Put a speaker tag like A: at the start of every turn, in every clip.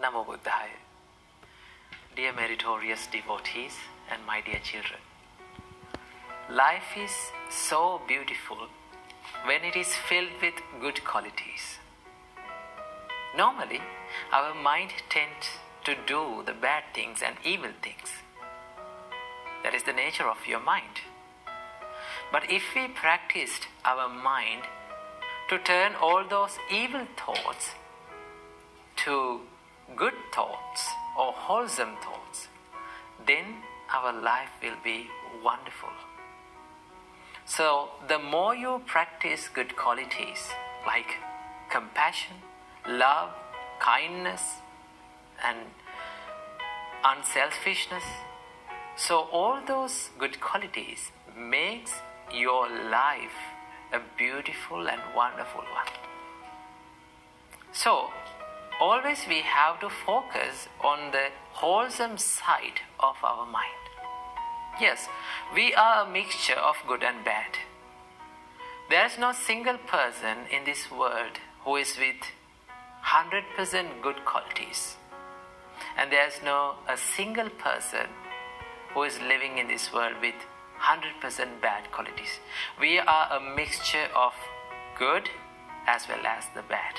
A: Namo Buddhaya. Dear meritorious devotees and my dear children, life is so beautiful when it is filled with good qualities. Normally, our mind tends to do the bad things and evil things. That is the nature of your mind. But if we practiced our mind to turn all those evil thoughts to good thoughts or wholesome thoughts, then our life will be wonderful. So, the more you practice good qualities like compassion, love, kindness, and unselfishness, so all those good qualities makes your life a beautiful and wonderful one. So, always we have to focus on the wholesome side of our mind. Yes, we are a mixture of good and bad. There is no single person in this world who is with 100% good qualities. And there is no a single person who is living in this world with 100% bad qualities. We are a mixture of good as well as the bad.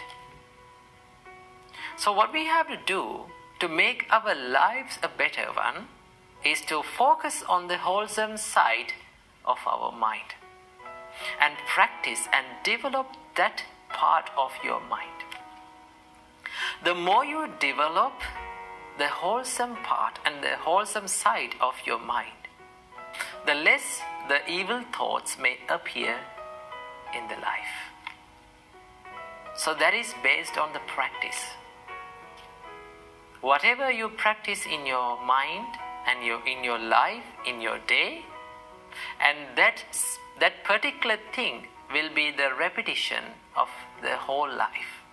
A: So, what we have to do to make our lives a better one is to focus on the wholesome side of our mind and practice and develop that part of your mind. The more you develop the wholesome part and the wholesome side of your mind, the less the evil thoughts may appear in the life. So that is based on the practice. Whatever you practice in your mind and your, in your life, in your day, and that, that particular thing will be the repetition of the whole life.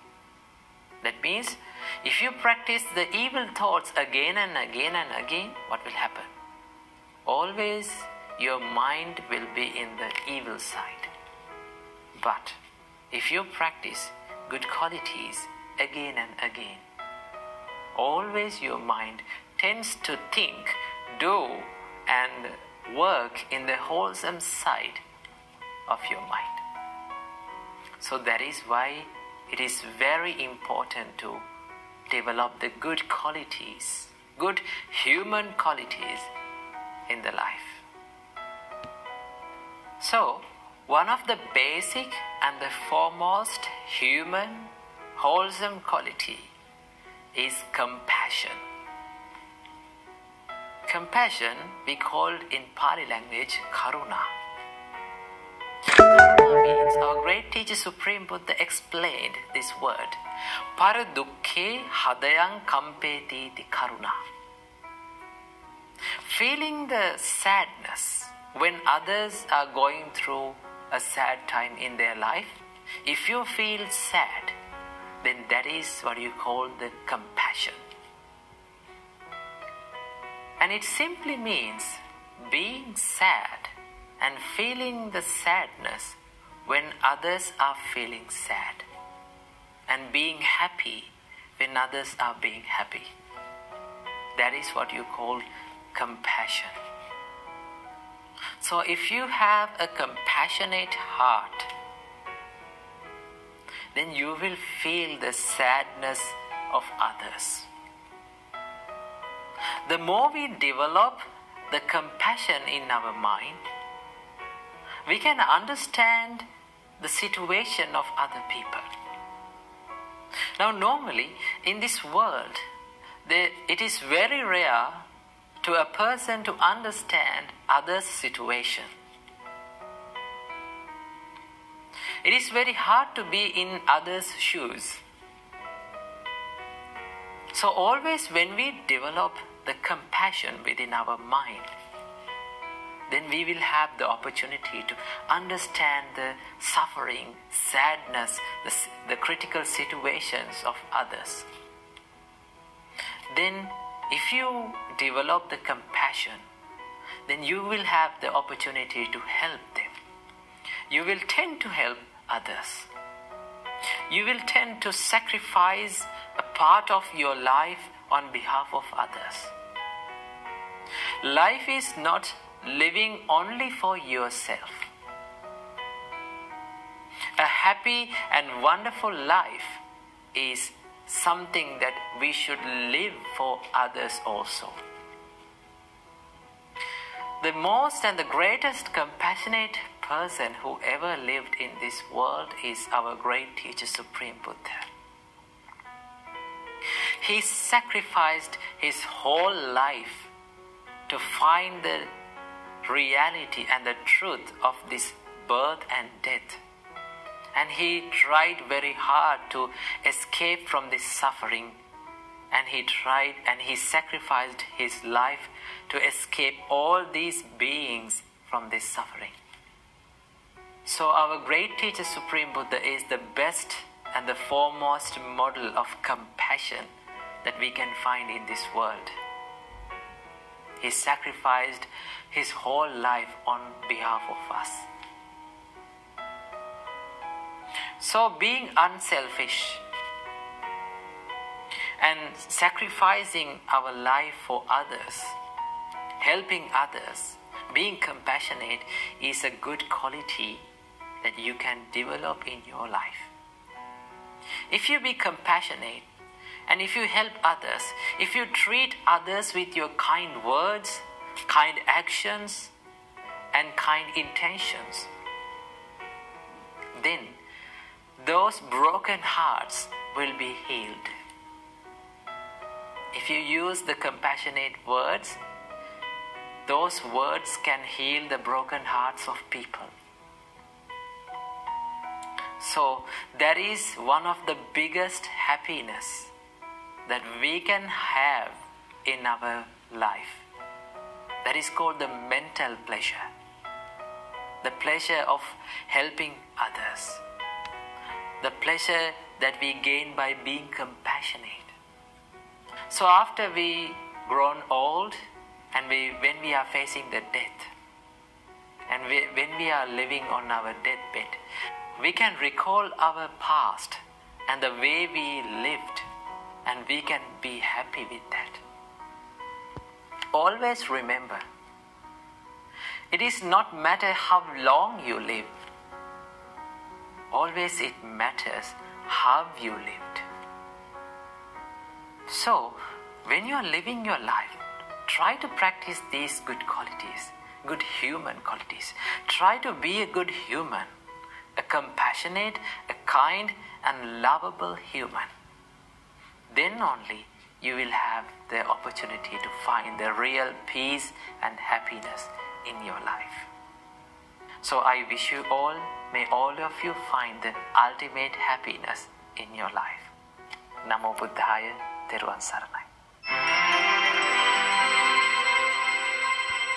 A: That means if you practice the evil thoughts again and again and again, what will happen? Always your mind will be in the evil side. But if you practice good qualities again and again, always your mind tends to think, do, and work in the wholesome side of your mind. So that is why it is very important to develop the good qualities, good human qualities in the life. So, one of the basic and the foremost human wholesome quality is compassion. Compassion we called in Pali language karuna. Karuna means our great teacher Supreme Buddha explained this word. Paradukhe hadayang kampeti karuna. Feeling the sadness when others are going through a sad time in their life, if you feel sad, then that is what you call the compassion. And it simply means being sad and feeling the sadness when others are feeling sad, and being happy when others are being happy. That is what you call compassion. So, if you have a compassionate heart, then you will feel the sadness of others. The more we develop the compassion in our mind, we can understand the situation of other people. Now, normally in this world, it is very rare to a person to understand others' situation. It is very hard to be in others' shoes. So, always when we develop the compassion within our mind, then we will have the opportunity to understand the suffering, sadness, the, the critical situations of others. Then, if you develop the compassion, then you will have the opportunity to help them. You will tend to help others. You will tend to sacrifice a part of your life on behalf of others. Life is not living only for yourself. A happy and wonderful life is something that we should live for others also. The most and the greatest compassionate person who ever lived in this world is our great teacher, Supreme Buddha. He sacrificed his whole life to find the reality and the truth of this birth and death. And he tried very hard to escape from this suffering. And he tried and he sacrificed his life to escape all these beings from this suffering. So, our great teacher, Supreme Buddha, is the best and the foremost model of compassion that we can find in this world. He sacrificed his whole life on behalf of us. So, being unselfish and sacrificing our life for others, helping others, being compassionate is a good quality that you can develop in your life. If you be compassionate and if you help others, if you treat others with your kind words, kind actions, and kind intentions, then those broken hearts will be healed. If you use the compassionate words, those words can heal the broken hearts of people. So, that is one of the biggest happiness that we can have in our life. That is called the mental pleasure. The pleasure of helping others. The pleasure that we gain by being compassionate. So after we grown old and we, when we are facing the death and we, when we are living on our deathbed, we can recall our past and the way we lived and we can be happy with that. Always remember, it is not matter how long you live. Always it matters how you lived. So, when you are living your life, try to practice these good qualities, good human qualities. Try to be a good human, a compassionate, a kind, and lovable human then only you will have the opportunity to find the real peace and happiness in your life. So I wish you all, may all of you find the ultimate happiness in your life. Namo Buddhaya, Theruwan Saranai.